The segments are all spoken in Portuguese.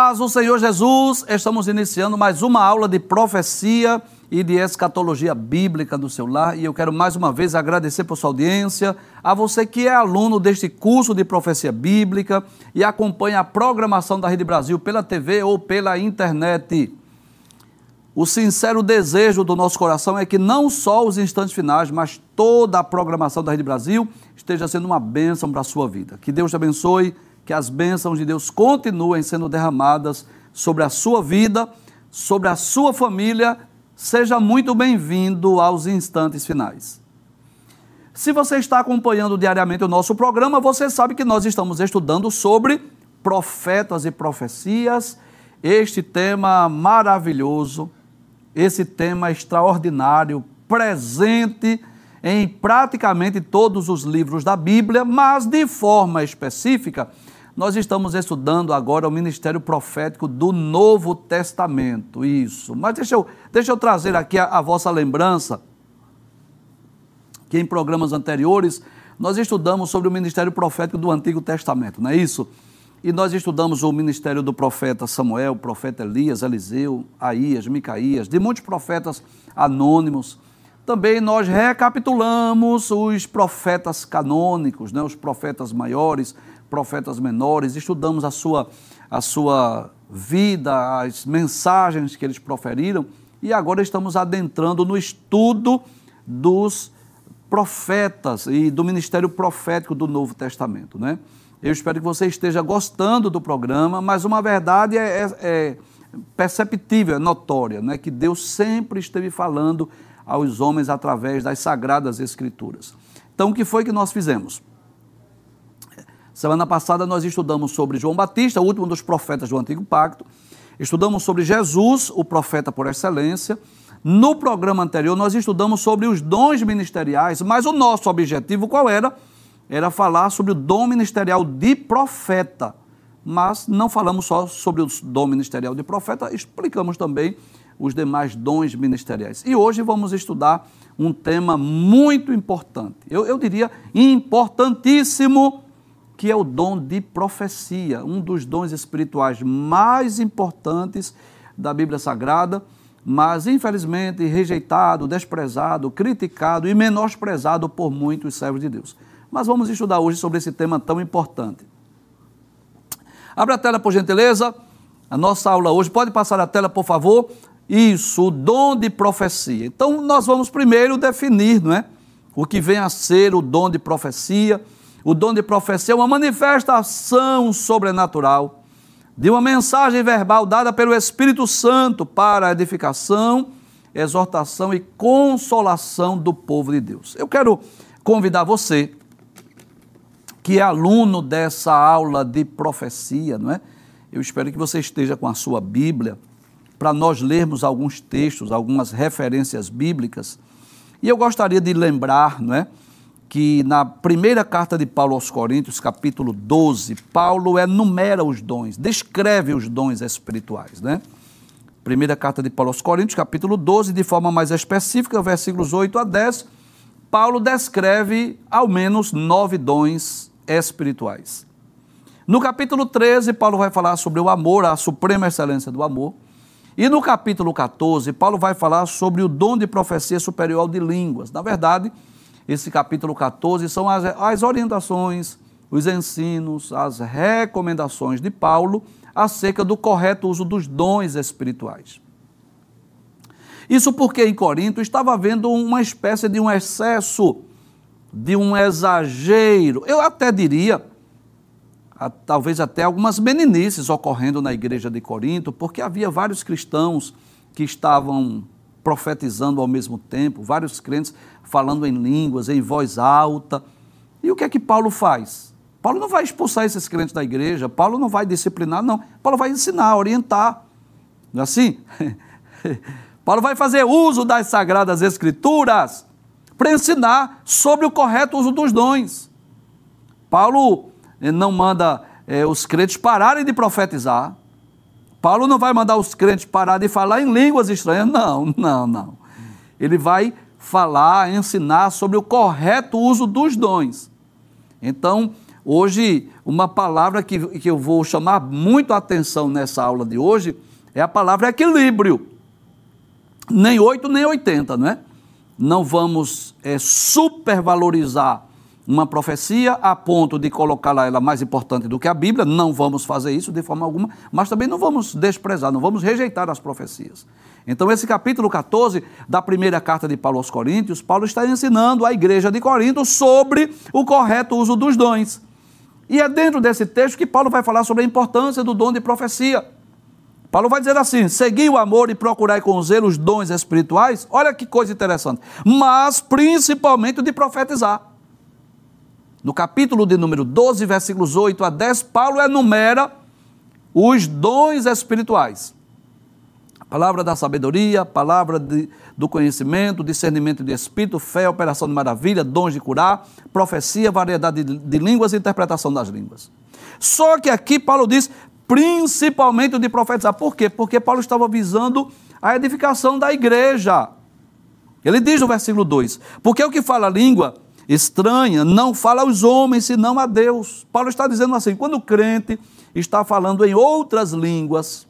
Paz do Senhor Jesus, estamos iniciando mais uma aula de profecia e de escatologia bíblica do seu lar e eu quero mais uma vez agradecer por sua audiência, a você que é aluno deste curso de profecia bíblica e acompanha a programação da Rede Brasil pela TV ou pela internet. O sincero desejo do nosso coração é que não só os instantes finais, mas toda a programação da Rede Brasil esteja sendo uma bênção para a sua vida. Que Deus te abençoe que as bênçãos de Deus continuem sendo derramadas sobre a sua vida, sobre a sua família. Seja muito bem-vindo aos instantes finais. Se você está acompanhando diariamente o nosso programa, você sabe que nós estamos estudando sobre profetas e profecias, este tema maravilhoso, esse tema extraordinário, presente em praticamente todos os livros da Bíblia, mas de forma específica nós estamos estudando agora o ministério profético do Novo Testamento, isso. Mas deixa eu, deixa eu trazer aqui a, a vossa lembrança, que em programas anteriores nós estudamos sobre o ministério profético do Antigo Testamento, não é isso? E nós estudamos o ministério do profeta Samuel, profeta Elias, Eliseu, Aías, Micaías, de muitos profetas anônimos. Também nós recapitulamos os profetas canônicos, né, os profetas maiores, profetas menores, estudamos a sua, a sua vida, as mensagens que eles proferiram, e agora estamos adentrando no estudo dos profetas e do ministério profético do Novo Testamento. Né? Eu espero que você esteja gostando do programa, mas uma verdade é, é, é perceptível, é notória, né? que Deus sempre esteve falando aos homens através das sagradas Escrituras. Então, o que foi que nós fizemos? Semana passada nós estudamos sobre João Batista, o último dos profetas do Antigo Pacto. Estudamos sobre Jesus, o profeta por excelência. No programa anterior nós estudamos sobre os dons ministeriais, mas o nosso objetivo qual era? Era falar sobre o dom ministerial de profeta. Mas não falamos só sobre o dom ministerial de profeta, explicamos também os demais dons ministeriais. E hoje vamos estudar um tema muito importante, eu, eu diria importantíssimo que é o dom de profecia, um dos dons espirituais mais importantes da Bíblia Sagrada, mas infelizmente rejeitado, desprezado, criticado e menosprezado por muitos servos de Deus. Mas vamos estudar hoje sobre esse tema tão importante. Abra a tela, por gentileza. A nossa aula hoje, pode passar a tela, por favor? Isso, o dom de profecia. Então, nós vamos primeiro definir, não é? O que vem a ser o dom de profecia o dom de profecia é uma manifestação sobrenatural de uma mensagem verbal dada pelo Espírito Santo para a edificação, exortação e consolação do povo de Deus. Eu quero convidar você, que é aluno dessa aula de profecia, não é? Eu espero que você esteja com a sua Bíblia para nós lermos alguns textos, algumas referências bíblicas. E eu gostaria de lembrar, não é? Que na primeira carta de Paulo aos Coríntios, capítulo 12, Paulo enumera os dons, descreve os dons espirituais, né? Primeira carta de Paulo aos Coríntios, capítulo 12, de forma mais específica, versículos 8 a 10, Paulo descreve ao menos nove dons espirituais. No capítulo 13, Paulo vai falar sobre o amor, a suprema excelência do amor. E no capítulo 14, Paulo vai falar sobre o dom de profecia superior de línguas. Na verdade, esse capítulo 14 são as, as orientações, os ensinos, as recomendações de Paulo acerca do correto uso dos dons espirituais. Isso porque em Corinto estava havendo uma espécie de um excesso, de um exagero, eu até diria, talvez até algumas meninices ocorrendo na igreja de Corinto, porque havia vários cristãos que estavam profetizando ao mesmo tempo, vários crentes falando em línguas, em voz alta. E o que é que Paulo faz? Paulo não vai expulsar esses crentes da igreja, Paulo não vai disciplinar, não. Paulo vai ensinar, orientar. Não é assim? Paulo vai fazer uso das sagradas escrituras para ensinar sobre o correto uso dos dons. Paulo eh, não manda eh, os crentes pararem de profetizar. Paulo não vai mandar os crentes parar de falar em línguas estranhas. Não, não, não. Ele vai falar, ensinar sobre o correto uso dos dons. Então, Hoje, uma palavra que, que eu vou chamar muito a atenção nessa aula de hoje é a palavra equilíbrio. Nem 8 nem 80, não é? Não vamos é, supervalorizar uma profecia a ponto de colocá-la ela mais importante do que a Bíblia, não vamos fazer isso de forma alguma, mas também não vamos desprezar, não vamos rejeitar as profecias. Então, esse capítulo 14 da primeira carta de Paulo aos Coríntios, Paulo está ensinando à igreja de Corinto sobre o correto uso dos dons. E é dentro desse texto que Paulo vai falar sobre a importância do dom de profecia. Paulo vai dizer assim: segui o amor e procurai com zelo os dons espirituais. Olha que coisa interessante. Mas principalmente de profetizar. No capítulo de número 12, versículos 8 a 10, Paulo enumera os dons espirituais. Palavra da sabedoria, palavra de, do conhecimento, discernimento de espírito, fé, operação de maravilha, dons de curar, profecia, variedade de, de línguas e interpretação das línguas. Só que aqui Paulo diz principalmente o de profetizar. Por quê? Porque Paulo estava visando a edificação da igreja. Ele diz no versículo 2: Porque o que fala a língua estranha não fala aos homens, senão a Deus. Paulo está dizendo assim: quando o crente está falando em outras línguas,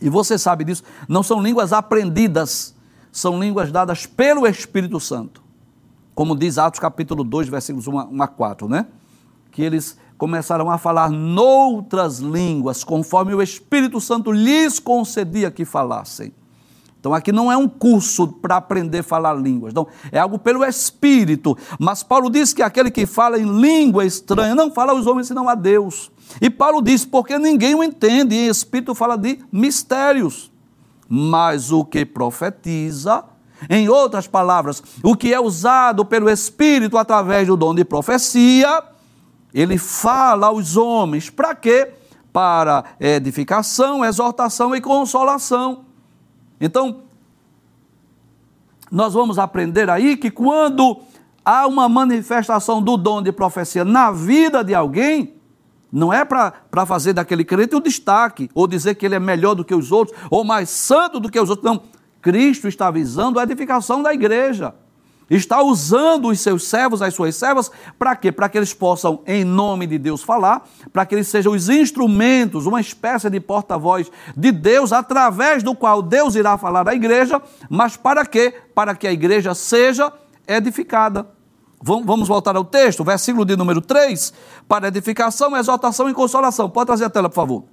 e você sabe disso, não são línguas aprendidas, são línguas dadas pelo Espírito Santo. Como diz Atos capítulo 2, versículos 1 a 4, né? Que eles começaram a falar noutras línguas, conforme o Espírito Santo lhes concedia que falassem. Então aqui não é um curso para aprender a falar línguas, não, é algo pelo Espírito. Mas Paulo diz que aquele que fala em língua estranha não fala aos homens senão a Deus. E Paulo diz, porque ninguém o entende, e em Espírito fala de mistérios. Mas o que profetiza, em outras palavras, o que é usado pelo Espírito através do dom de profecia, ele fala aos homens, para quê? Para edificação, exortação e consolação. Então, nós vamos aprender aí que quando há uma manifestação do dom de profecia na vida de alguém, não é para fazer daquele crente o destaque, ou dizer que ele é melhor do que os outros, ou mais santo do que os outros. Não. Cristo está visando a edificação da igreja está usando os seus servos, as suas servas, para quê? Para que eles possam, em nome de Deus, falar, para que eles sejam os instrumentos, uma espécie de porta-voz de Deus, através do qual Deus irá falar à igreja, mas para quê? Para que a igreja seja edificada. Vamos voltar ao texto, versículo de número 3, para edificação, exaltação e consolação. Pode trazer a tela, por favor.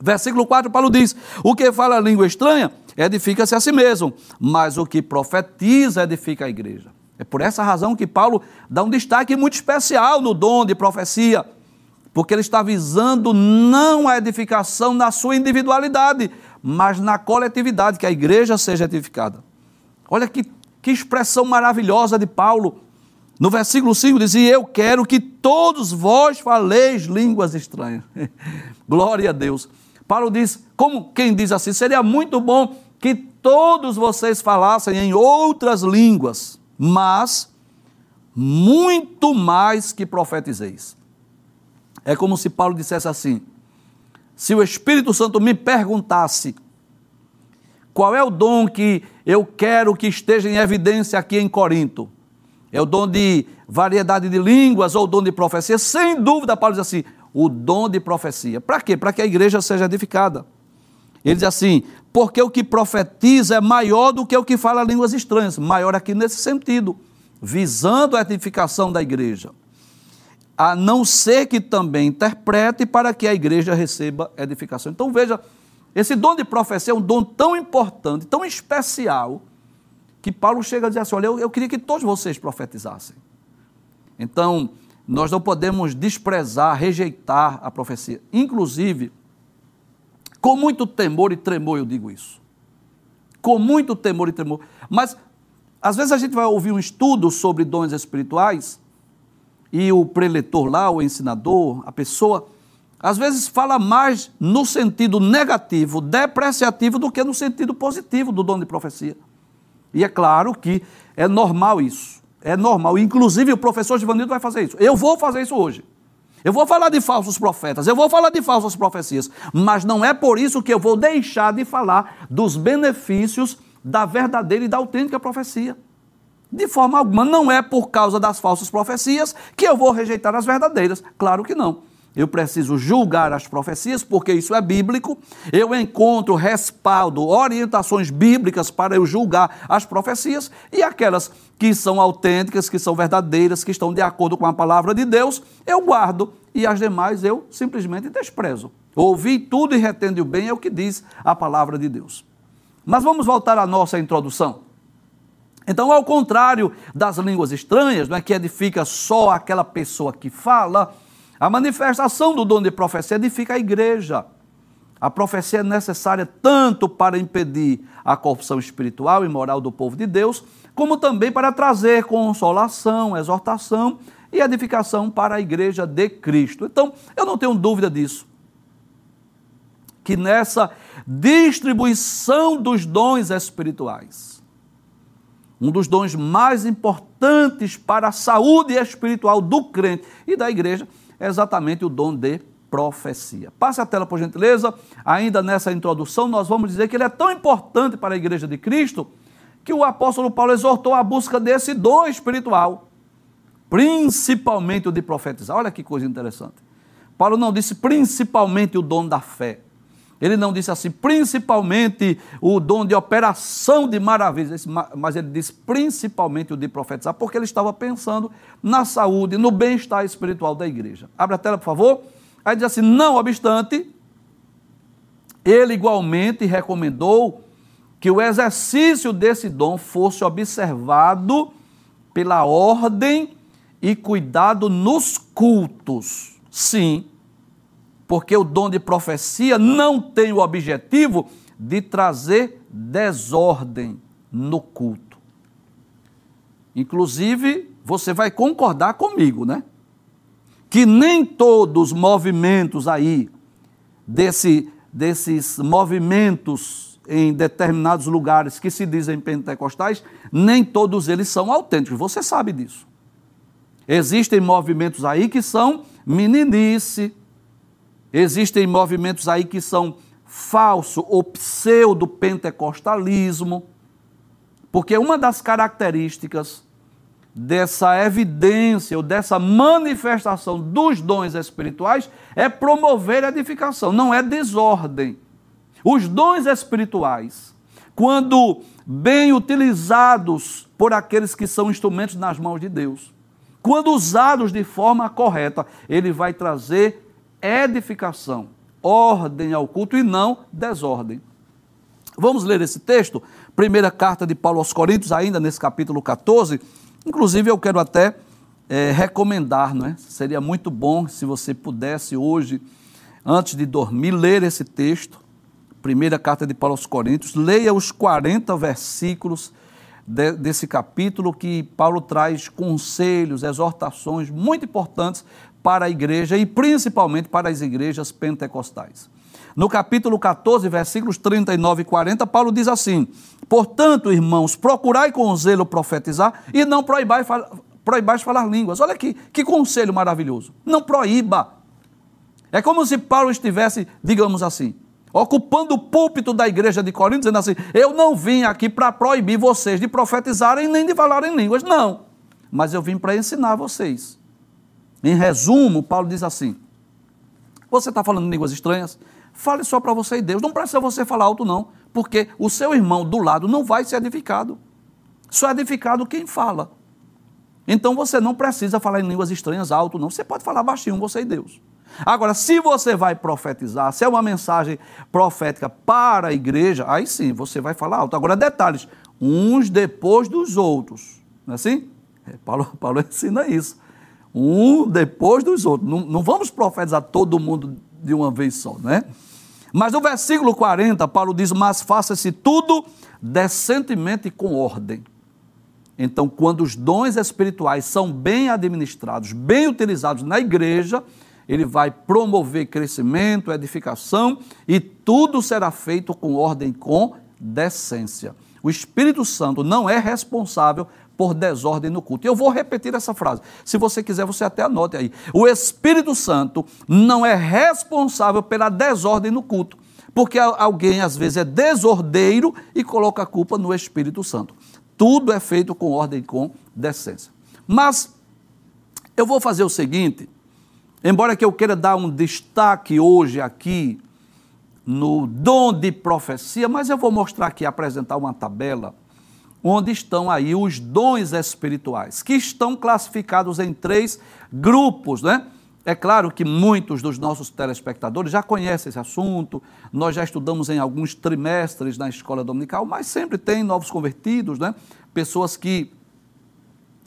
Versículo 4, Paulo diz: O que fala língua estranha edifica-se a si mesmo, mas o que profetiza edifica a igreja. É por essa razão que Paulo dá um destaque muito especial no dom de profecia, porque ele está visando não a edificação na sua individualidade, mas na coletividade, que a igreja seja edificada. Olha que, que expressão maravilhosa de Paulo. No versículo 5 diz: Eu quero que todos vós faleis línguas estranhas. Glória a Deus. Paulo diz, como quem diz assim, seria muito bom que todos vocês falassem em outras línguas, mas muito mais que profetizeis. É como se Paulo dissesse assim: se o Espírito Santo me perguntasse qual é o dom que eu quero que esteja em evidência aqui em Corinto, é o dom de variedade de línguas ou o dom de profecia? Sem dúvida, Paulo diz assim: o dom de profecia. Para quê? Para que a igreja seja edificada. Ele diz assim: porque o que profetiza é maior do que o que fala línguas estranhas. Maior aqui nesse sentido, visando a edificação da igreja. A não ser que também interprete para que a igreja receba edificação. Então veja, esse dom de profecia é um dom tão importante, tão especial, que Paulo chega a dizer assim: olha, eu, eu queria que todos vocês profetizassem. Então, nós não podemos desprezar, rejeitar a profecia. Inclusive, com muito temor e tremor eu digo isso. Com muito temor e tremor. Mas, às vezes, a gente vai ouvir um estudo sobre dons espirituais e o preletor lá, o ensinador, a pessoa, às vezes fala mais no sentido negativo, depreciativo, do que no sentido positivo do dom de profecia. E é claro que é normal isso. É normal. Inclusive, o professor Givanildo vai fazer isso. Eu vou fazer isso hoje. Eu vou falar de falsos profetas, eu vou falar de falsas profecias, mas não é por isso que eu vou deixar de falar dos benefícios da verdadeira e da autêntica profecia. De forma alguma, não é por causa das falsas profecias que eu vou rejeitar as verdadeiras. Claro que não. Eu preciso julgar as profecias, porque isso é bíblico. Eu encontro respaldo, orientações bíblicas para eu julgar as profecias e aquelas que são autênticas, que são verdadeiras, que estão de acordo com a palavra de Deus, eu guardo e as demais eu simplesmente desprezo. Ouvi tudo e retendo o bem é o que diz a palavra de Deus. Mas vamos voltar à nossa introdução. Então, ao contrário das línguas estranhas, não é que edifica só aquela pessoa que fala, a manifestação do dom de profecia edifica a igreja. A profecia é necessária tanto para impedir a corrupção espiritual e moral do povo de Deus, como também para trazer consolação, exortação e edificação para a igreja de Cristo. Então, eu não tenho dúvida disso. Que nessa distribuição dos dons espirituais, um dos dons mais importantes para a saúde espiritual do crente e da igreja é exatamente o dom de profecia. Passe a tela, por gentileza. Ainda nessa introdução, nós vamos dizer que ele é tão importante para a igreja de Cristo que o apóstolo Paulo exortou a busca desse dom espiritual, principalmente o de profetizar. Olha que coisa interessante. Paulo não disse principalmente o dom da fé. Ele não disse assim, principalmente o dom de operação de maravilhas, mas ele disse principalmente o de profetizar, porque ele estava pensando na saúde, no bem-estar espiritual da igreja. Abre a tela, por favor. Aí diz assim: não obstante, ele igualmente recomendou que o exercício desse dom fosse observado pela ordem e cuidado nos cultos. Sim, porque o dom de profecia não tem o objetivo de trazer desordem no culto. Inclusive, você vai concordar comigo, né? Que nem todos os movimentos aí, desse, desses movimentos em determinados lugares que se dizem pentecostais, nem todos eles são autênticos. Você sabe disso. Existem movimentos aí que são meninice, Existem movimentos aí que são falso ou pseudo-pentecostalismo, porque uma das características dessa evidência ou dessa manifestação dos dons espirituais é promover edificação, não é desordem. Os dons espirituais, quando bem utilizados por aqueles que são instrumentos nas mãos de Deus, quando usados de forma correta, ele vai trazer edificação, ordem ao culto e não desordem. Vamos ler esse texto? Primeira carta de Paulo aos Coríntios, ainda nesse capítulo 14. Inclusive, eu quero até é, recomendar, não é? Seria muito bom se você pudesse hoje, antes de dormir, ler esse texto. Primeira carta de Paulo aos Coríntios, leia os 40 versículos de, desse capítulo que Paulo traz conselhos, exortações muito importantes para a igreja e principalmente para as igrejas pentecostais. No capítulo 14, versículos 39 e 40, Paulo diz assim: Portanto, irmãos, procurai com zelo profetizar e não proibais, proibais falar línguas. Olha aqui, que conselho maravilhoso. Não proíba. É como se Paulo estivesse, digamos assim, ocupando o púlpito da igreja de Corinto, dizendo assim: Eu não vim aqui para proibir vocês de profetizarem nem de falarem línguas. Não. Mas eu vim para ensinar vocês. Em resumo, Paulo diz assim: Você está falando línguas estranhas? Fale só para você e Deus. Não precisa você falar alto, não, porque o seu irmão do lado não vai ser edificado. Só é edificado quem fala. Então você não precisa falar em línguas estranhas alto, não. Você pode falar baixinho, você e Deus. Agora, se você vai profetizar, se é uma mensagem profética para a igreja, aí sim, você vai falar alto. Agora, detalhes, uns depois dos outros. Não é assim? É, Paulo, Paulo ensina isso um depois dos outros. Não, não vamos profetizar todo mundo de uma vez só, né? Mas no versículo 40, Paulo diz: Mas faça-se tudo decentemente e com ordem. Então, quando os dons espirituais são bem administrados, bem utilizados na igreja, ele vai promover crescimento, edificação e tudo será feito com ordem, com decência. O Espírito Santo não é responsável por desordem no culto. Eu vou repetir essa frase. Se você quiser, você até anote aí. O Espírito Santo não é responsável pela desordem no culto. Porque alguém, às vezes, é desordeiro e coloca a culpa no Espírito Santo. tudo é feito com ordem e com decência. Mas eu vou fazer o seguinte, embora que eu queira dar um destaque hoje aqui no dom de profecia, mas eu vou mostrar aqui, apresentar uma tabela onde estão aí os dons espirituais, que estão classificados em três grupos, né? É claro que muitos dos nossos telespectadores já conhecem esse assunto, nós já estudamos em alguns trimestres na escola dominical, mas sempre tem novos convertidos, né? pessoas que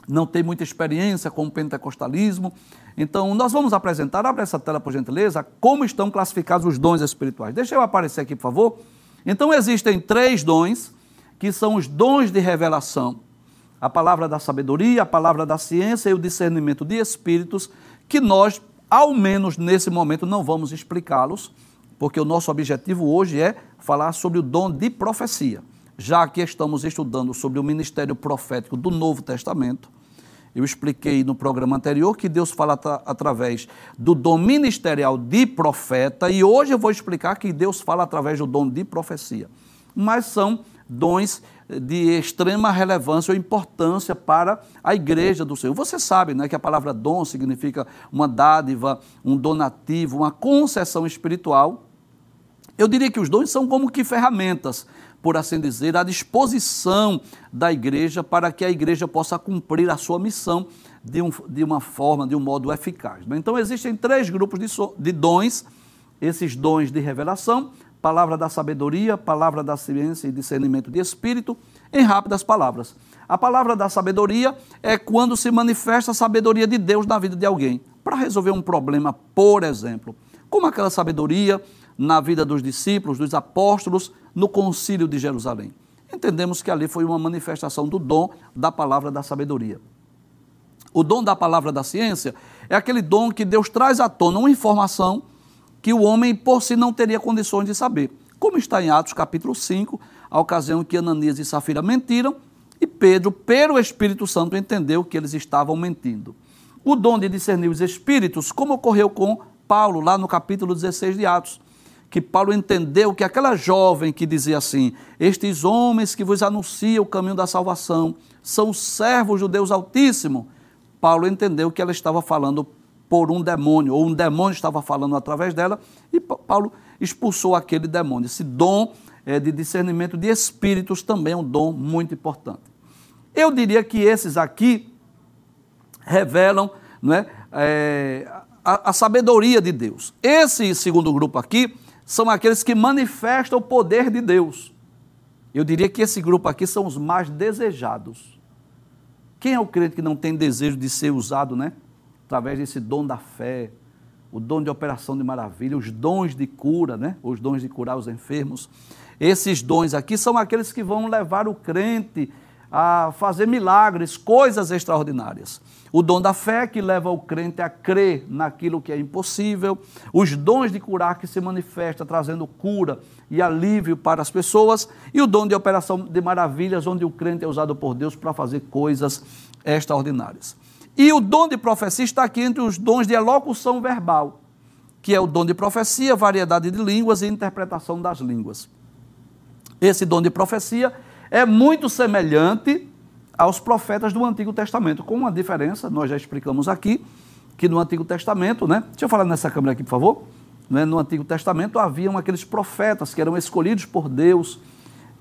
não têm muita experiência com o pentecostalismo. Então, nós vamos apresentar, abre essa tela por gentileza, como estão classificados os dons espirituais. Deixa eu aparecer aqui, por favor. Então, existem três dons, que são os dons de revelação. A palavra da sabedoria, a palavra da ciência e o discernimento de espíritos, que nós ao menos nesse momento não vamos explicá-los, porque o nosso objetivo hoje é falar sobre o dom de profecia. Já que estamos estudando sobre o ministério profético do Novo Testamento, eu expliquei no programa anterior que Deus fala através do dom ministerial de profeta, e hoje eu vou explicar que Deus fala através do dom de profecia. Mas são dons de extrema relevância ou importância para a igreja do Senhor. Você sabe né, que a palavra dom significa uma dádiva, um donativo, uma concessão espiritual. Eu diria que os dons são como que ferramentas, por assim dizer, à disposição da igreja para que a igreja possa cumprir a sua missão de, um, de uma forma, de um modo eficaz. Né? Então, existem três grupos de, so, de dons: esses dons de revelação, palavra da sabedoria, palavra da ciência e discernimento de espírito, em rápidas palavras. A palavra da sabedoria é quando se manifesta a sabedoria de Deus na vida de alguém, para resolver um problema, por exemplo, como aquela sabedoria na vida dos discípulos, dos apóstolos, no concílio de Jerusalém. Entendemos que ali foi uma manifestação do dom da palavra da sabedoria. O dom da palavra da ciência é aquele dom que Deus traz à tona uma informação que o homem por si não teria condições de saber. Como está em Atos capítulo 5, a ocasião em que Ananias e Safira mentiram e Pedro, pelo Espírito Santo, entendeu que eles estavam mentindo. O dom de discernir os espíritos, como ocorreu com Paulo lá no capítulo 16 de Atos, que Paulo entendeu que aquela jovem que dizia assim: Estes homens que vos anunciam o caminho da salvação são servos do Deus Altíssimo. Paulo entendeu que ela estava falando por um demônio, ou um demônio estava falando através dela, e Paulo expulsou aquele demônio. Esse dom é, de discernimento de espíritos também é um dom muito importante. Eu diria que esses aqui revelam não é, é a, a sabedoria de Deus. Esse segundo grupo aqui são aqueles que manifestam o poder de Deus. Eu diria que esse grupo aqui são os mais desejados. Quem é o crente que não tem desejo de ser usado, né? Através desse dom da fé, o dom de operação de maravilha, os dons de cura, né? os dons de curar os enfermos. Esses dons aqui são aqueles que vão levar o crente a fazer milagres, coisas extraordinárias. O dom da fé que leva o crente a crer naquilo que é impossível, os dons de curar que se manifesta trazendo cura e alívio para as pessoas, e o dom de operação de maravilhas, onde o crente é usado por Deus para fazer coisas extraordinárias. E o dom de profecia está aqui entre os dons de elocução verbal, que é o dom de profecia, variedade de línguas e interpretação das línguas. Esse dom de profecia é muito semelhante aos profetas do Antigo Testamento, com uma diferença, nós já explicamos aqui, que no Antigo Testamento, né? Deixa eu falar nessa câmera aqui, por favor. Né? No Antigo Testamento haviam aqueles profetas que eram escolhidos por Deus,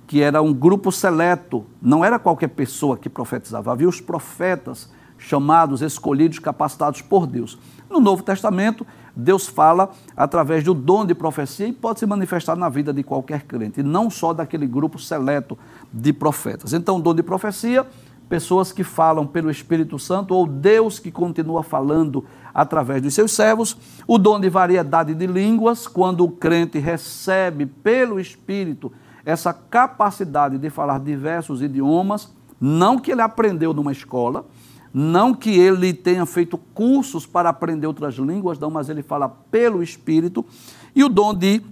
que era um grupo seleto, não era qualquer pessoa que profetizava, havia os profetas chamados, escolhidos, capacitados por Deus. No Novo Testamento, Deus fala através do dom de profecia e pode se manifestar na vida de qualquer crente, e não só daquele grupo seleto de profetas. Então, o dom de profecia, pessoas que falam pelo Espírito Santo, ou Deus que continua falando através dos seus servos, o dom de variedade de línguas, quando o crente recebe pelo Espírito essa capacidade de falar diversos idiomas, não que ele aprendeu numa escola, não que ele tenha feito cursos para aprender outras línguas, não, mas ele fala pelo Espírito. E o dom de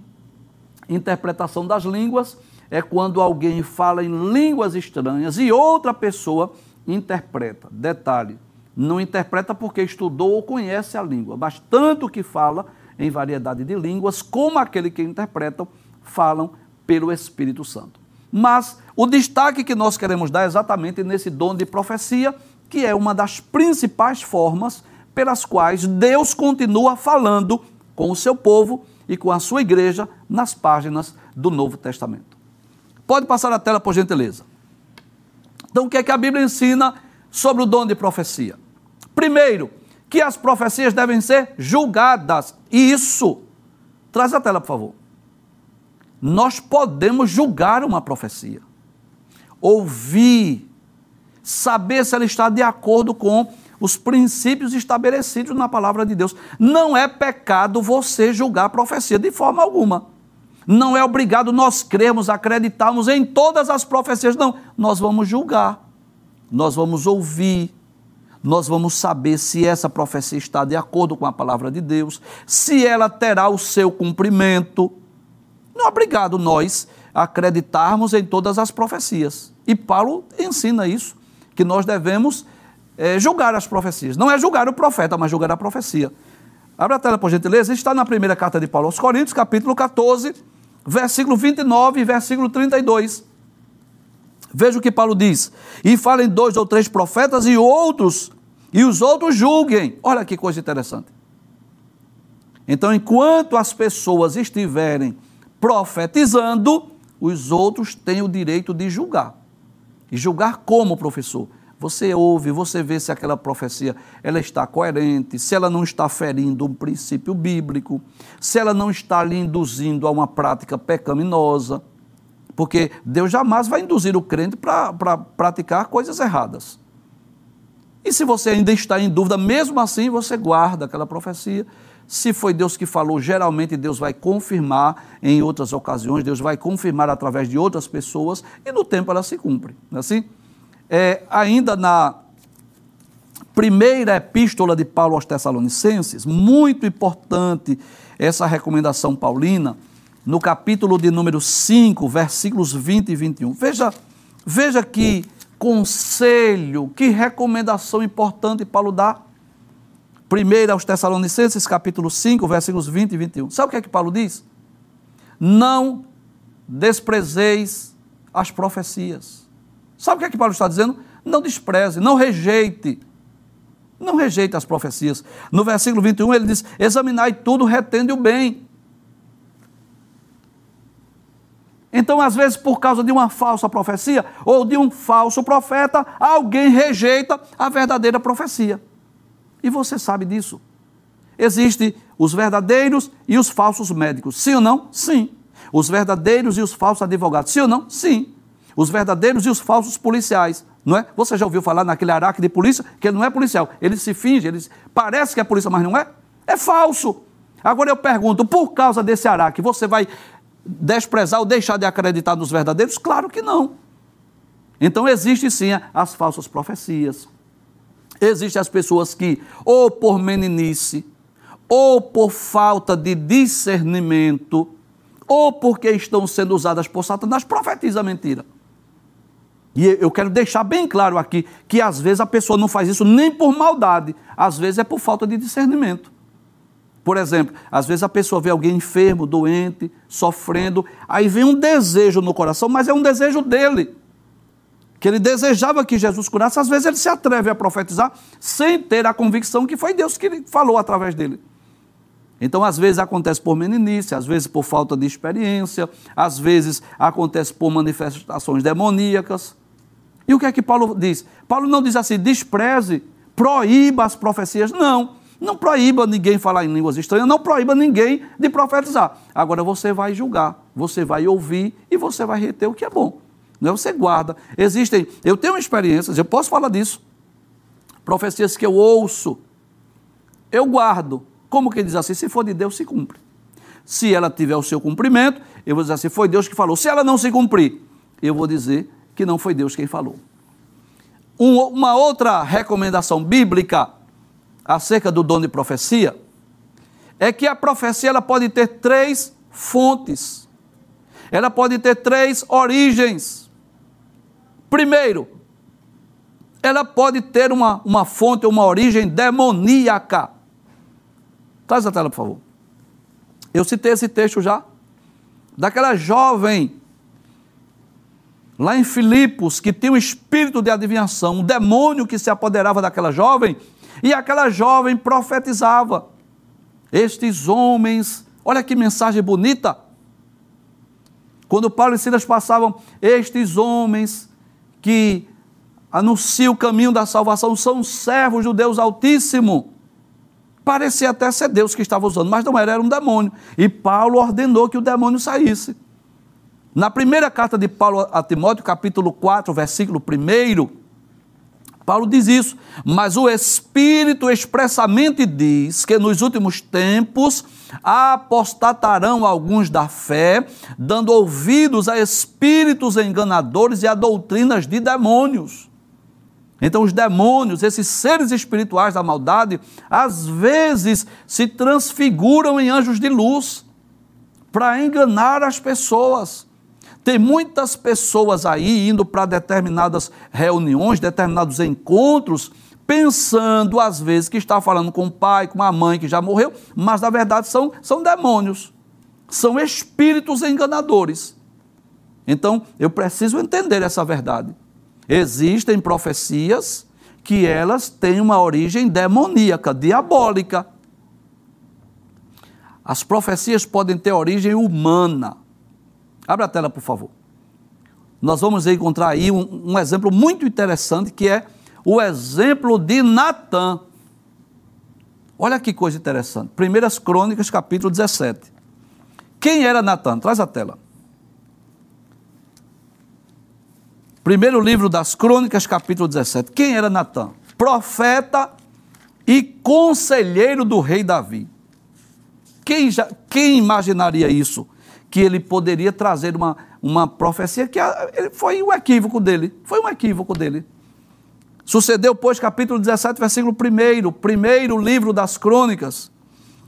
interpretação das línguas é quando alguém fala em línguas estranhas e outra pessoa interpreta. Detalhe: não interpreta porque estudou ou conhece a língua, mas tanto que fala em variedade de línguas, como aquele que interpretam, falam pelo Espírito Santo. Mas o destaque que nós queremos dar é exatamente nesse dom de profecia, que é uma das principais formas pelas quais Deus continua falando com o seu povo e com a sua igreja nas páginas do Novo Testamento. Pode passar a tela, por gentileza. Então, o que é que a Bíblia ensina sobre o dom de profecia? Primeiro, que as profecias devem ser julgadas. Isso. Traz a tela, por favor. Nós podemos julgar uma profecia. Ouvir, saber se ela está de acordo com os princípios estabelecidos na palavra de Deus. Não é pecado você julgar a profecia de forma alguma. Não é obrigado nós crermos, acreditarmos em todas as profecias, não. Nós vamos julgar, nós vamos ouvir, nós vamos saber se essa profecia está de acordo com a palavra de Deus, se ela terá o seu cumprimento. Não é obrigado nós acreditarmos em todas as profecias. E Paulo ensina isso, que nós devemos é, julgar as profecias. Não é julgar o profeta, mas julgar a profecia. Abra a tela, por gentileza. Está na primeira carta de Paulo aos Coríntios, capítulo 14, versículo 29 e versículo 32. Veja o que Paulo diz. E falem dois ou três profetas e outros, e os outros julguem. Olha que coisa interessante. Então, enquanto as pessoas estiverem profetizando, os outros têm o direito de julgar. E julgar como, professor? Você ouve, você vê se aquela profecia ela está coerente, se ela não está ferindo um princípio bíblico, se ela não está lhe induzindo a uma prática pecaminosa, porque Deus jamais vai induzir o crente para pra praticar coisas erradas. E se você ainda está em dúvida, mesmo assim você guarda aquela profecia. Se foi Deus que falou, geralmente Deus vai confirmar em outras ocasiões, Deus vai confirmar através de outras pessoas e no tempo ela se cumpre. Não é assim? é, ainda na primeira epístola de Paulo aos Tessalonicenses, muito importante essa recomendação paulina, no capítulo de número 5, versículos 20 e 21. Veja, veja que conselho, que recomendação importante Paulo dá. Primeiro aos Tessalonicenses, capítulo 5, versículos 20 e 21. Sabe o que é que Paulo diz? Não desprezeis as profecias. Sabe o que é que Paulo está dizendo? Não despreze, não rejeite. Não rejeite as profecias. No versículo 21 ele diz: Examinai tudo, retende o bem. Então, às vezes, por causa de uma falsa profecia ou de um falso profeta, alguém rejeita a verdadeira profecia. E você sabe disso. Existem os verdadeiros e os falsos médicos. Sim ou não? Sim. Os verdadeiros e os falsos advogados. Sim ou não? Sim os verdadeiros e os falsos policiais. Não é? Você já ouviu falar naquele araque de polícia que ele não é policial, ele se finge, ele parece que é polícia, mas não é? É falso. Agora eu pergunto, por causa desse araque, você vai desprezar ou deixar de acreditar nos verdadeiros? Claro que não. Então existem sim as falsas profecias. Existem as pessoas que, ou por meninice, ou por falta de discernimento, ou porque estão sendo usadas por Satanás, profetizam mentira. E eu quero deixar bem claro aqui que às vezes a pessoa não faz isso nem por maldade, às vezes é por falta de discernimento. Por exemplo, às vezes a pessoa vê alguém enfermo, doente, sofrendo, aí vem um desejo no coração, mas é um desejo dele. Que ele desejava que Jesus curasse, às vezes ele se atreve a profetizar sem ter a convicção que foi Deus que falou através dele. Então, às vezes acontece por meninice, às vezes por falta de experiência, às vezes acontece por manifestações demoníacas. E o que é que Paulo diz? Paulo não diz assim, despreze, proíba as profecias. Não, não proíba ninguém falar em línguas estranhas, não proíba ninguém de profetizar. Agora você vai julgar, você vai ouvir e você vai reter o que é bom. Não? Você guarda. Existem, eu tenho experiências, eu posso falar disso. Profecias que eu ouço, eu guardo. Como que diz assim? Se for de Deus, se cumpre. Se ela tiver o seu cumprimento, eu vou dizer assim: foi Deus que falou. Se ela não se cumprir, eu vou dizer que não foi Deus quem falou. Um, uma outra recomendação bíblica acerca do dom de profecia é que a profecia ela pode ter três fontes. Ela pode ter três origens. Primeiro, ela pode ter uma, uma fonte, uma origem demoníaca. Traz a tela, por favor. Eu citei esse texto já, daquela jovem lá em Filipos, que tinha um espírito de adivinhação, um demônio que se apoderava daquela jovem, e aquela jovem profetizava. Estes homens, olha que mensagem bonita. Quando Paulo e Silas passavam, estes homens que anunciam o caminho da salvação são servos do Deus Altíssimo. Parecia até ser Deus que estava usando, mas não era, era um demônio. E Paulo ordenou que o demônio saísse. Na primeira carta de Paulo a Timóteo, capítulo 4, versículo 1, Paulo diz isso, mas o Espírito expressamente diz que nos últimos tempos apostatarão alguns da fé, dando ouvidos a espíritos enganadores e a doutrinas de demônios. Então, os demônios, esses seres espirituais da maldade, às vezes se transfiguram em anjos de luz para enganar as pessoas. Tem muitas pessoas aí indo para determinadas reuniões, determinados encontros, pensando às vezes que está falando com o pai, com a mãe que já morreu, mas na verdade são, são demônios, são espíritos enganadores. Então eu preciso entender essa verdade. Existem profecias que elas têm uma origem demoníaca, diabólica. As profecias podem ter origem humana. Abra a tela, por favor. Nós vamos encontrar aí um, um exemplo muito interessante que é o exemplo de Natã. Olha que coisa interessante. Primeiras Crônicas, capítulo 17. Quem era Natã? Traz a tela. Primeiro livro das Crônicas, capítulo 17. Quem era Natã? Profeta e conselheiro do rei Davi. Quem, já, quem imaginaria isso? Que ele poderia trazer uma, uma profecia que foi um equívoco dele. Foi um equívoco dele. Sucedeu, pois, capítulo 17, versículo 1, primeiro livro das crônicas.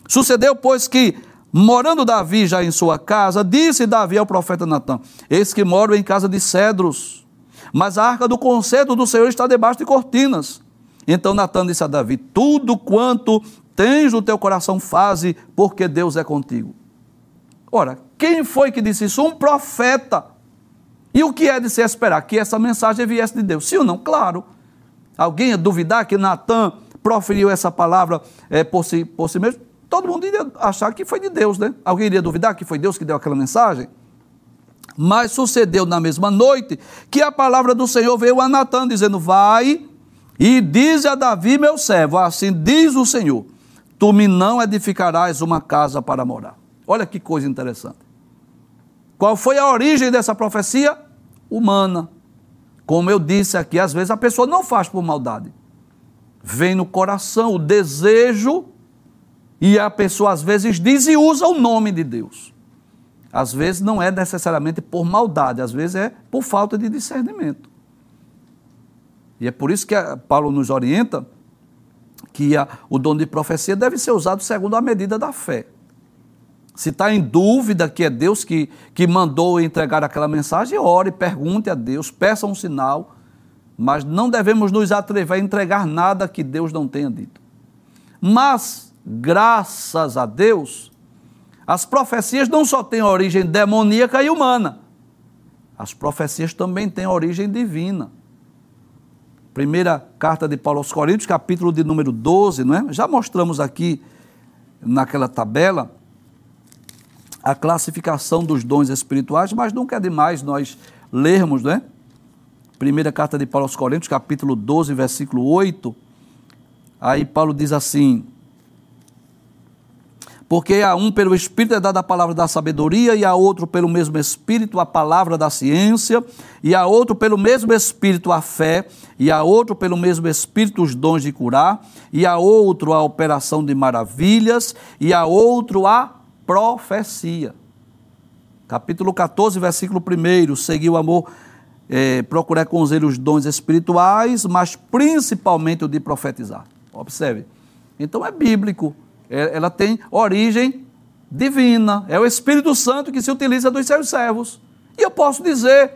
Sucedeu, pois, que, morando Davi já em sua casa, disse Davi ao profeta Natan: Eis que moro em casa de cedros, mas a arca do concerto do Senhor está debaixo de cortinas. Então Natan disse a Davi: Tudo quanto tens no teu coração, faze, porque Deus é contigo. Ora, quem foi que disse isso? Um profeta. E o que é de se esperar? Que essa mensagem viesse de Deus. Sim ou não? Claro. Alguém ia duvidar que Natan proferiu essa palavra é, por, si, por si mesmo? Todo mundo iria achar que foi de Deus, né? Alguém iria duvidar que foi Deus que deu aquela mensagem? Mas sucedeu na mesma noite que a palavra do Senhor veio a Natan, dizendo: Vai e diz a Davi, meu servo, assim diz o Senhor: Tu me não edificarás uma casa para morar. Olha que coisa interessante. Qual foi a origem dessa profecia? Humana. Como eu disse aqui, às vezes a pessoa não faz por maldade. Vem no coração o desejo e a pessoa às vezes diz e usa o nome de Deus. Às vezes não é necessariamente por maldade, às vezes é por falta de discernimento. E é por isso que Paulo nos orienta que a, o dom de profecia deve ser usado segundo a medida da fé. Se está em dúvida que é Deus que, que mandou entregar aquela mensagem, ore, pergunte a Deus, peça um sinal, mas não devemos nos atrever a entregar nada que Deus não tenha dito. Mas, graças a Deus, as profecias não só têm origem demoníaca e humana, as profecias também têm origem divina. Primeira carta de Paulo aos Coríntios, capítulo de número 12, não é? Já mostramos aqui naquela tabela a classificação dos dons espirituais, mas nunca é demais nós lermos, né? Primeira carta de Paulo aos Coríntios, capítulo 12, versículo 8. Aí Paulo diz assim: Porque a um pelo Espírito é dada a palavra da sabedoria, e a outro pelo mesmo Espírito a palavra da ciência, e a outro pelo mesmo Espírito a fé, e a outro pelo mesmo Espírito os dons de curar, e a outro a operação de maravilhas, e a outro a profecia. Capítulo 14, versículo 1. Seguir o amor, é, procurar com ele os dons espirituais, mas principalmente o de profetizar. Observe. Então é bíblico. É, ela tem origem divina. É o Espírito Santo que se utiliza dos seus servos. E eu posso dizer,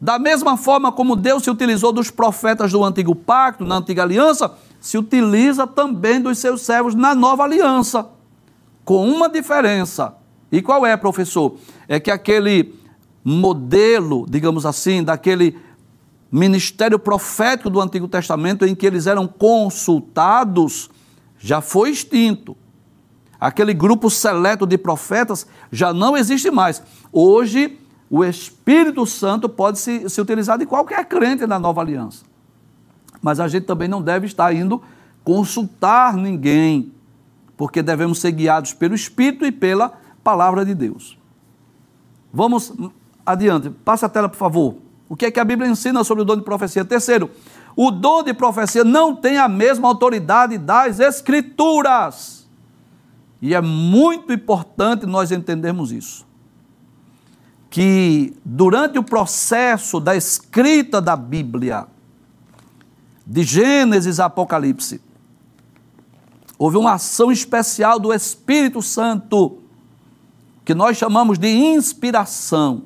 da mesma forma como Deus se utilizou dos profetas do antigo pacto, na antiga aliança, se utiliza também dos seus servos na nova aliança, com uma diferença. E qual é, professor? É que aquele modelo, digamos assim, daquele ministério profético do Antigo Testamento em que eles eram consultados, já foi extinto. Aquele grupo seleto de profetas já não existe mais. Hoje, o Espírito Santo pode se, se utilizar de qualquer crente na nova aliança. Mas a gente também não deve estar indo consultar ninguém, porque devemos ser guiados pelo Espírito e pela palavra de Deus. Vamos adiante. Passe a tela, por favor. O que é que a Bíblia ensina sobre o dom de profecia? Terceiro, o dom de profecia não tem a mesma autoridade das Escrituras. E é muito importante nós entendermos isso. Que durante o processo da escrita da Bíblia, de Gênesis a Apocalipse, houve uma ação especial do Espírito Santo, que nós chamamos de inspiração.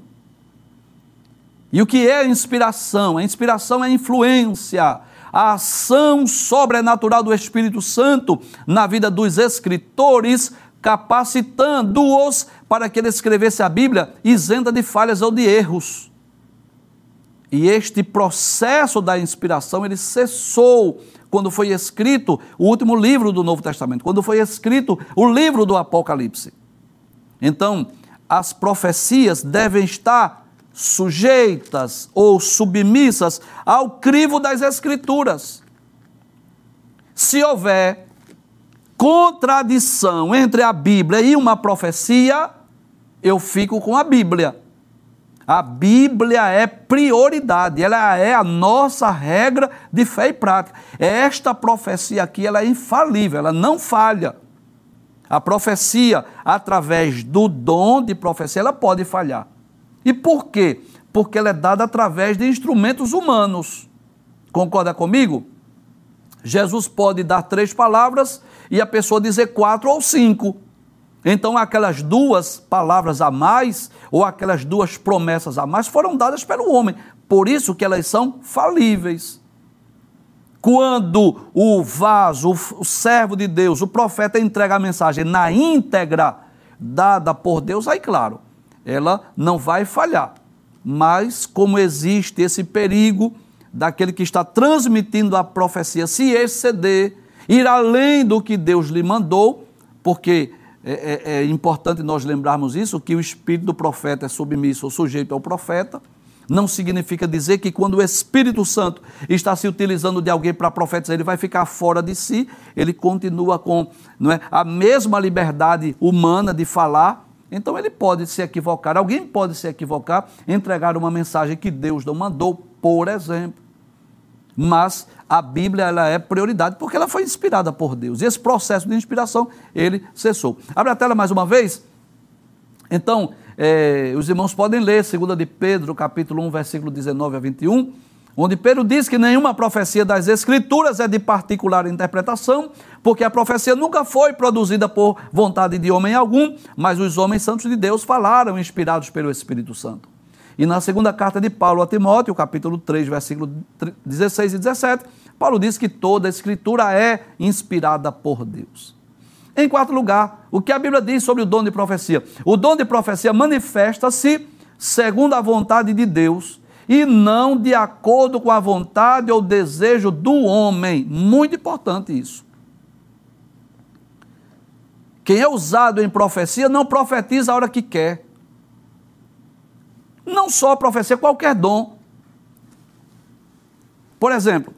E o que é inspiração? A inspiração é influência, a ação sobrenatural do Espírito Santo na vida dos escritores, capacitando-os para que ele escrevesse a Bíblia isenta de falhas ou de erros. E este processo da inspiração, ele cessou quando foi escrito o último livro do Novo Testamento, quando foi escrito o livro do Apocalipse. Então, as profecias devem estar sujeitas ou submissas ao crivo das Escrituras. Se houver contradição entre a Bíblia e uma profecia, eu fico com a Bíblia. A Bíblia é prioridade, ela é a nossa regra de fé e prática. Esta profecia aqui, ela é infalível, ela não falha. A profecia, através do dom de profecia, ela pode falhar. E por quê? Porque ela é dada através de instrumentos humanos. Concorda comigo? Jesus pode dar três palavras e a pessoa dizer quatro ou cinco. Então, aquelas duas palavras a mais, ou aquelas duas promessas a mais, foram dadas pelo homem. Por isso que elas são falíveis. Quando o vaso, o servo de Deus, o profeta entrega a mensagem na íntegra dada por Deus, aí claro, ela não vai falhar. Mas, como existe esse perigo daquele que está transmitindo a profecia se exceder, ir além do que Deus lhe mandou, porque é, é, é importante nós lembrarmos isso, que o espírito do profeta é submisso ou sujeito ao profeta, não significa dizer que quando o Espírito Santo está se utilizando de alguém para profetizar, ele vai ficar fora de si, ele continua com não é, a mesma liberdade humana de falar, então ele pode se equivocar, alguém pode se equivocar, entregar uma mensagem que Deus não mandou, por exemplo. Mas a Bíblia ela é prioridade porque ela foi inspirada por Deus. E esse processo de inspiração, ele cessou. Abre a tela mais uma vez. Então, é, os irmãos podem ler 2 de Pedro, capítulo 1, versículo 19 a 21 onde Pedro diz que nenhuma profecia das Escrituras é de particular interpretação, porque a profecia nunca foi produzida por vontade de homem algum, mas os homens santos de Deus falaram, inspirados pelo Espírito Santo. E na segunda carta de Paulo a Timóteo, capítulo 3, versículo 16 e 17, Paulo diz que toda a Escritura é inspirada por Deus. Em quarto lugar, o que a Bíblia diz sobre o dom de profecia? O dom de profecia manifesta-se segundo a vontade de Deus e não de acordo com a vontade ou desejo do homem. Muito importante isso. Quem é usado em profecia não profetiza a hora que quer. Não só a profecia, qualquer dom. Por exemplo,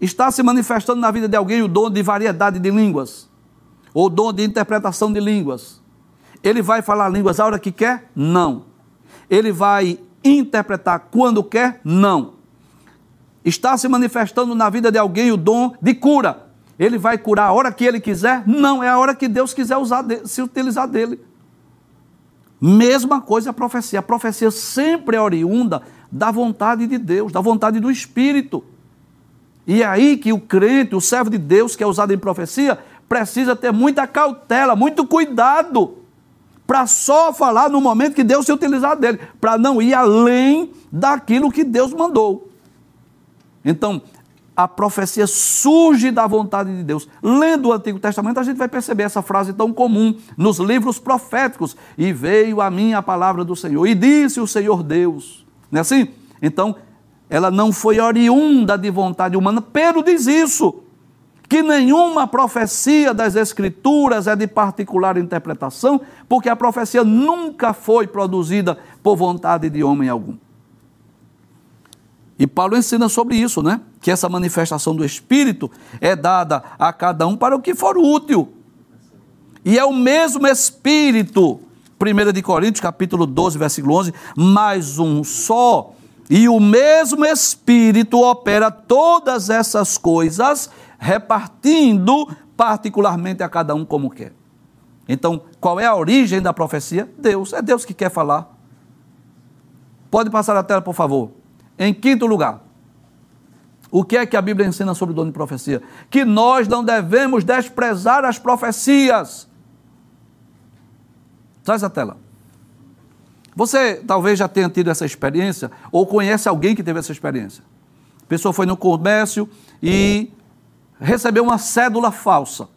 está se manifestando na vida de alguém o dom de variedade de línguas, ou dom de interpretação de línguas. Ele vai falar línguas a hora que quer? Não. Ele vai interpretar quando quer? Não. Está se manifestando na vida de alguém o dom de cura. Ele vai curar a hora que ele quiser? Não, é a hora que Deus quiser usar se utilizar dele. Mesma coisa a profecia. A profecia sempre é oriunda da vontade de Deus, da vontade do Espírito. E é aí que o crente, o servo de Deus que é usado em profecia, precisa ter muita cautela, muito cuidado para só falar no momento que Deus se utilizar dele, para não ir além daquilo que Deus mandou. Então, a profecia surge da vontade de Deus. Lendo o Antigo Testamento, a gente vai perceber essa frase tão comum nos livros proféticos. E veio a mim a palavra do Senhor, e disse o Senhor Deus. Não é assim? Então, ela não foi oriunda de vontade humana. Pedro diz isso, que nenhuma profecia das Escrituras é de particular interpretação, porque a profecia nunca foi produzida por vontade de homem algum. E Paulo ensina sobre isso, né? Que essa manifestação do Espírito é dada a cada um para o que for útil. E é o mesmo Espírito, 1 de Coríntios, capítulo 12, versículo 11, mais um só, e o mesmo Espírito opera todas essas coisas, repartindo particularmente a cada um como quer. Então, qual é a origem da profecia? Deus. É Deus que quer falar. Pode passar a tela, por favor. Em quinto lugar, o que é que a Bíblia ensina sobre o dono de profecia? Que nós não devemos desprezar as profecias. Traz a tela. Você talvez já tenha tido essa experiência, ou conhece alguém que teve essa experiência. A pessoa foi no comércio e recebeu uma cédula falsa.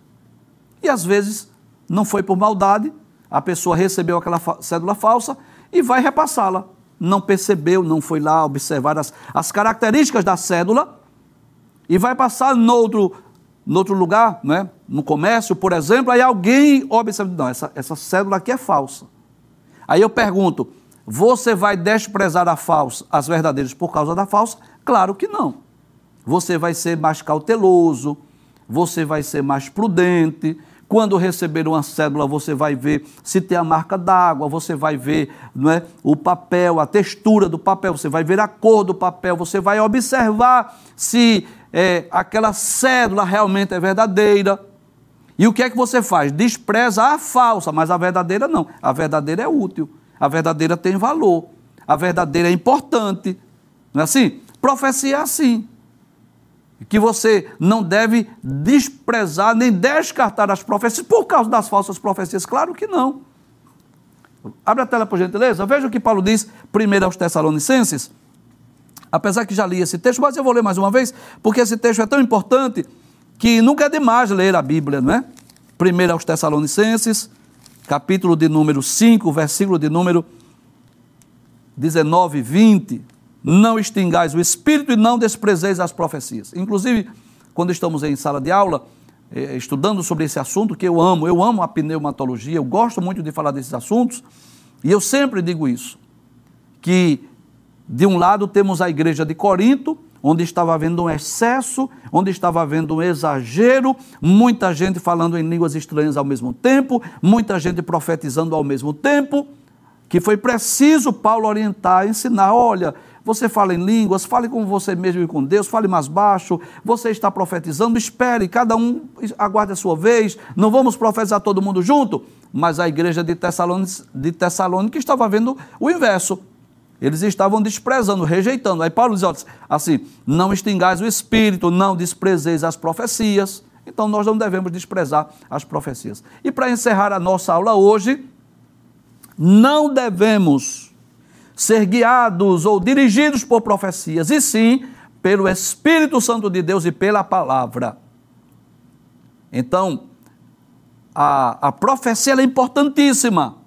E às vezes não foi por maldade, a pessoa recebeu aquela cédula falsa e vai repassá-la não percebeu, não foi lá observar as, as características da cédula e vai passar no outro lugar, né? no comércio, por exemplo, aí alguém observa, não, essa, essa cédula aqui é falsa. Aí eu pergunto, você vai desprezar a falsa, as verdadeiras por causa da falsa? Claro que não. Você vai ser mais cauteloso, você vai ser mais prudente, quando receber uma cédula, você vai ver se tem a marca d'água, você vai ver não é, o papel, a textura do papel, você vai ver a cor do papel, você vai observar se é, aquela cédula realmente é verdadeira. E o que é que você faz? Despreza a falsa, mas a verdadeira não. A verdadeira é útil, a verdadeira tem valor, a verdadeira é importante. Não é assim? Profecia é assim que você não deve desprezar nem descartar as profecias por causa das falsas profecias. Claro que não. Abre a tela, por gentileza. Veja o que Paulo diz primeiro aos Tessalonicenses. Apesar que já li esse texto, mas eu vou ler mais uma vez, porque esse texto é tão importante que nunca é demais ler a Bíblia, não é? Primeiro aos Tessalonicenses, capítulo de número 5, versículo de número 19 e 20 não extingais o espírito e não desprezeis as profecias. Inclusive, quando estamos em sala de aula, eh, estudando sobre esse assunto que eu amo, eu amo a pneumatologia, eu gosto muito de falar desses assuntos, e eu sempre digo isso, que de um lado temos a igreja de Corinto, onde estava havendo um excesso, onde estava havendo um exagero, muita gente falando em línguas estranhas ao mesmo tempo, muita gente profetizando ao mesmo tempo, que foi preciso Paulo orientar, ensinar, olha, você fala em línguas, fale com você mesmo e com Deus, fale mais baixo, você está profetizando, espere, cada um aguarde a sua vez, não vamos profetizar todo mundo junto, mas a igreja de Tessalônica, de Tessalônica estava vendo o inverso. Eles estavam desprezando, rejeitando. Aí Paulo diz assim: não extingais o espírito, não desprezeis as profecias. Então nós não devemos desprezar as profecias. E para encerrar a nossa aula hoje, não devemos ser guiados ou dirigidos por profecias, e sim pelo Espírito Santo de Deus e pela palavra. Então, a, a profecia é importantíssima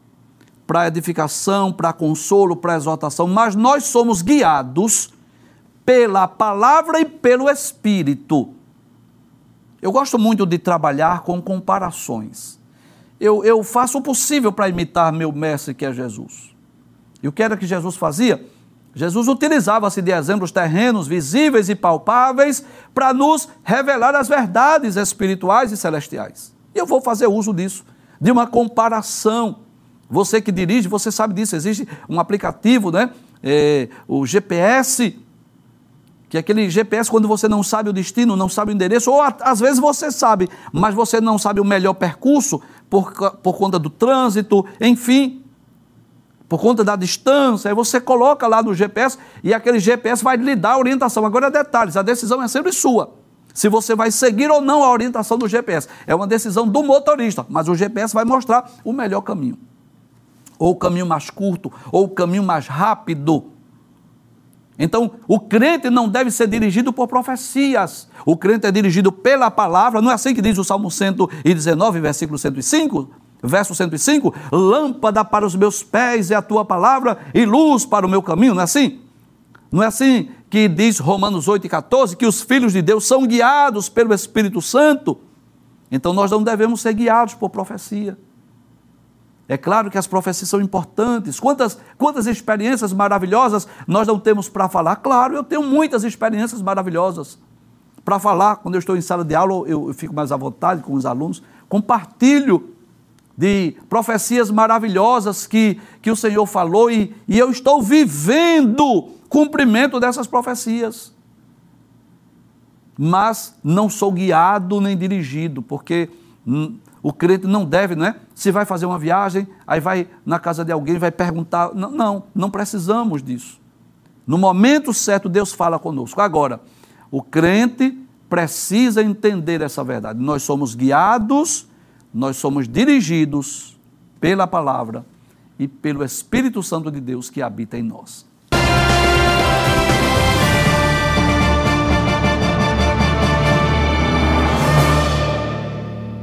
para edificação, para consolo, para exortação, mas nós somos guiados pela palavra e pelo Espírito. Eu gosto muito de trabalhar com comparações. Eu, eu faço o possível para imitar meu mestre, que é Jesus. E o que era que Jesus fazia? Jesus utilizava-se de exemplos terrenos, visíveis e palpáveis para nos revelar as verdades espirituais e celestiais. E eu vou fazer uso disso, de uma comparação. Você que dirige, você sabe disso. Existe um aplicativo, né? É, o GPS, que é aquele GPS quando você não sabe o destino, não sabe o endereço, ou às vezes você sabe, mas você não sabe o melhor percurso por, por conta do trânsito, enfim por conta da distância, aí você coloca lá no GPS e aquele GPS vai lhe dar a orientação. Agora, detalhes, a decisão é sempre sua. Se você vai seguir ou não a orientação do GPS. É uma decisão do motorista, mas o GPS vai mostrar o melhor caminho. Ou o caminho mais curto, ou o caminho mais rápido. Então, o crente não deve ser dirigido por profecias. O crente é dirigido pela palavra. Não é assim que diz o Salmo 119, versículo 105? Verso 105: Lâmpada para os meus pés é a tua palavra e luz para o meu caminho. Não é assim? Não é assim que diz Romanos 8 e 14 que os filhos de Deus são guiados pelo Espírito Santo? Então, nós não devemos ser guiados por profecia. É claro que as profecias são importantes. Quantas, quantas experiências maravilhosas nós não temos para falar? Claro, eu tenho muitas experiências maravilhosas para falar. Quando eu estou em sala de aula, eu, eu fico mais à vontade com os alunos. Compartilho de profecias maravilhosas que, que o Senhor falou e, e eu estou vivendo cumprimento dessas profecias. Mas não sou guiado nem dirigido, porque o crente não deve, não é? Se vai fazer uma viagem, aí vai na casa de alguém, vai perguntar. Não, não, não precisamos disso. No momento certo, Deus fala conosco. Agora, o crente precisa entender essa verdade. Nós somos guiados, nós somos dirigidos pela palavra e pelo Espírito Santo de Deus que habita em nós.